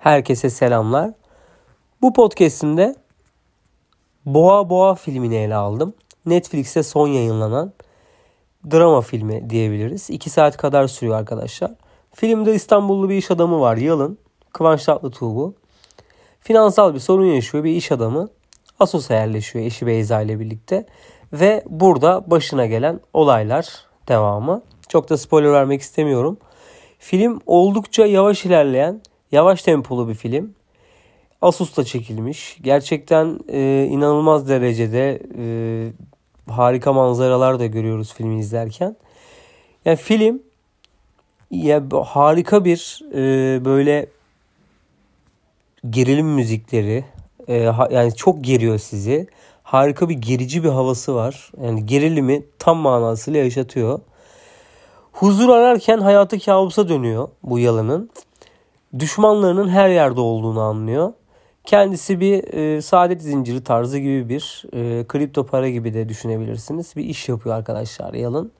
Herkese selamlar. Bu podcast'imde Boğa Boğa filmini ele aldım. Netflix'te son yayınlanan drama filmi diyebiliriz. 2 saat kadar sürüyor arkadaşlar. Filmde İstanbullu bir iş adamı var Yalın. Kıvanç Tatlıtuğ bu. Finansal bir sorun yaşıyor bir iş adamı. Asos'a yerleşiyor eşi Beyza ile birlikte. Ve burada başına gelen olaylar devamı. Çok da spoiler vermek istemiyorum. Film oldukça yavaş ilerleyen, yavaş tempolu bir film. Asus'ta çekilmiş. Gerçekten e, inanılmaz derecede e, harika manzaralar da görüyoruz filmi izlerken. Yani film ya harika bir e, böyle gerilim müzikleri e, ha, yani çok geriyor sizi. Harika bir gerici bir havası var. Yani gerilimi tam manasıyla yaşatıyor. Huzur ararken hayatı kabusa dönüyor bu yalının. Düşmanlarının her yerde olduğunu anlıyor. Kendisi bir e, saadet zinciri tarzı gibi bir e, kripto para gibi de düşünebilirsiniz. Bir iş yapıyor arkadaşlar Yalın.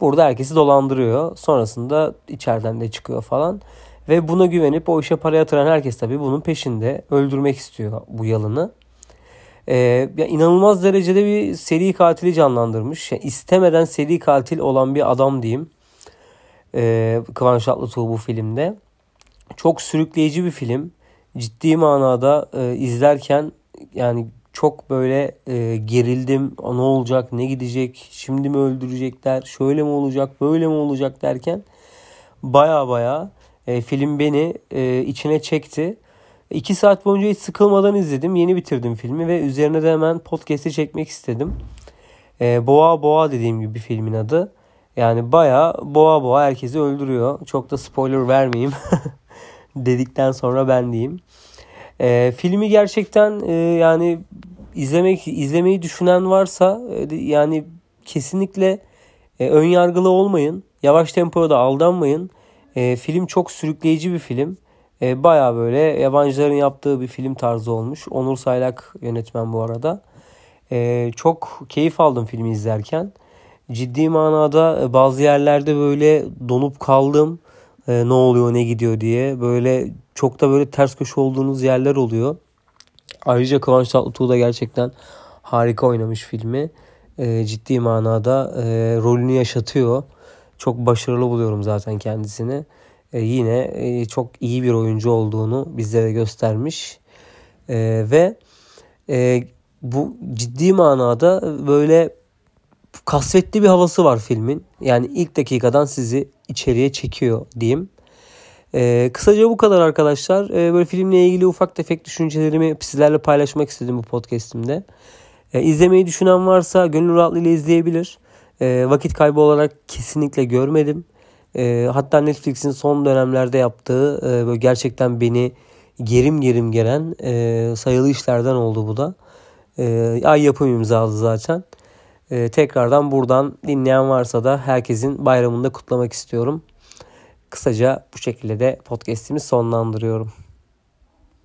Burada herkesi dolandırıyor. Sonrasında içeriden de çıkıyor falan. Ve buna güvenip o işe para yatıran herkes tabii bunun peşinde. Öldürmek istiyor bu Yalın'ı. Ee, ya inanılmaz derecede bir seri katili canlandırmış. Yani istemeden seri katil olan bir adam diyeyim. Ee, Kıvanç Tatlıtuğ bu filmde. Çok sürükleyici bir film ciddi manada e, izlerken yani çok böyle e, gerildim. Ne olacak, ne gidecek, şimdi mi öldürecekler, şöyle mi olacak, böyle mi olacak derken baya baya e, film beni e, içine çekti. İki saat boyunca hiç sıkılmadan izledim. Yeni bitirdim filmi ve üzerine de hemen podcast'i çekmek istedim. E, boğa Boğa dediğim gibi filmin adı. Yani baya boğa boğa herkesi öldürüyor. Çok da spoiler vermeyeyim. dedikten sonra ben diyeyim. E, filmi gerçekten e, yani izlemek izlemeyi düşünen varsa e, yani kesinlikle e, ön yargılı olmayın. Yavaş tempoda aldanmayın. E, film çok sürükleyici bir film. E, Baya böyle yabancıların yaptığı bir film tarzı olmuş. Onur Saylak yönetmen bu arada. E, çok keyif aldım filmi izlerken. Ciddi manada e, bazı yerlerde böyle donup kaldım e, ne oluyor ne gidiyor diye. Böyle çok da böyle ters köşe olduğunuz yerler oluyor. Ayrıca Kıvanç Tatlıtuğ da gerçekten harika oynamış filmi. E, ciddi manada e, rolünü yaşatıyor. Çok başarılı buluyorum zaten kendisini. E, yine e, çok iyi bir oyuncu olduğunu bizlere göstermiş. E, ve e, bu ciddi manada böyle kasvetli bir havası var filmin. Yani ilk dakikadan sizi içeriye çekiyor diyeyim. Ee, kısaca bu kadar arkadaşlar. Ee, böyle filmle ilgili ufak tefek düşüncelerimi sizlerle paylaşmak istedim bu podcastimde. Ee, izlemeyi düşünen varsa gönül rahatlığıyla izleyebilir. Ee, vakit kaybı olarak kesinlikle görmedim. Ee, hatta Netflix'in son dönemlerde yaptığı e, böyle gerçekten beni gerim gerim gelen e, sayılı işlerden oldu bu da. E, ay yapım imzalı zaten. E, tekrardan buradan dinleyen varsa da herkesin bayramında kutlamak istiyorum. Kısaca bu şekilde de podcast'imi sonlandırıyorum.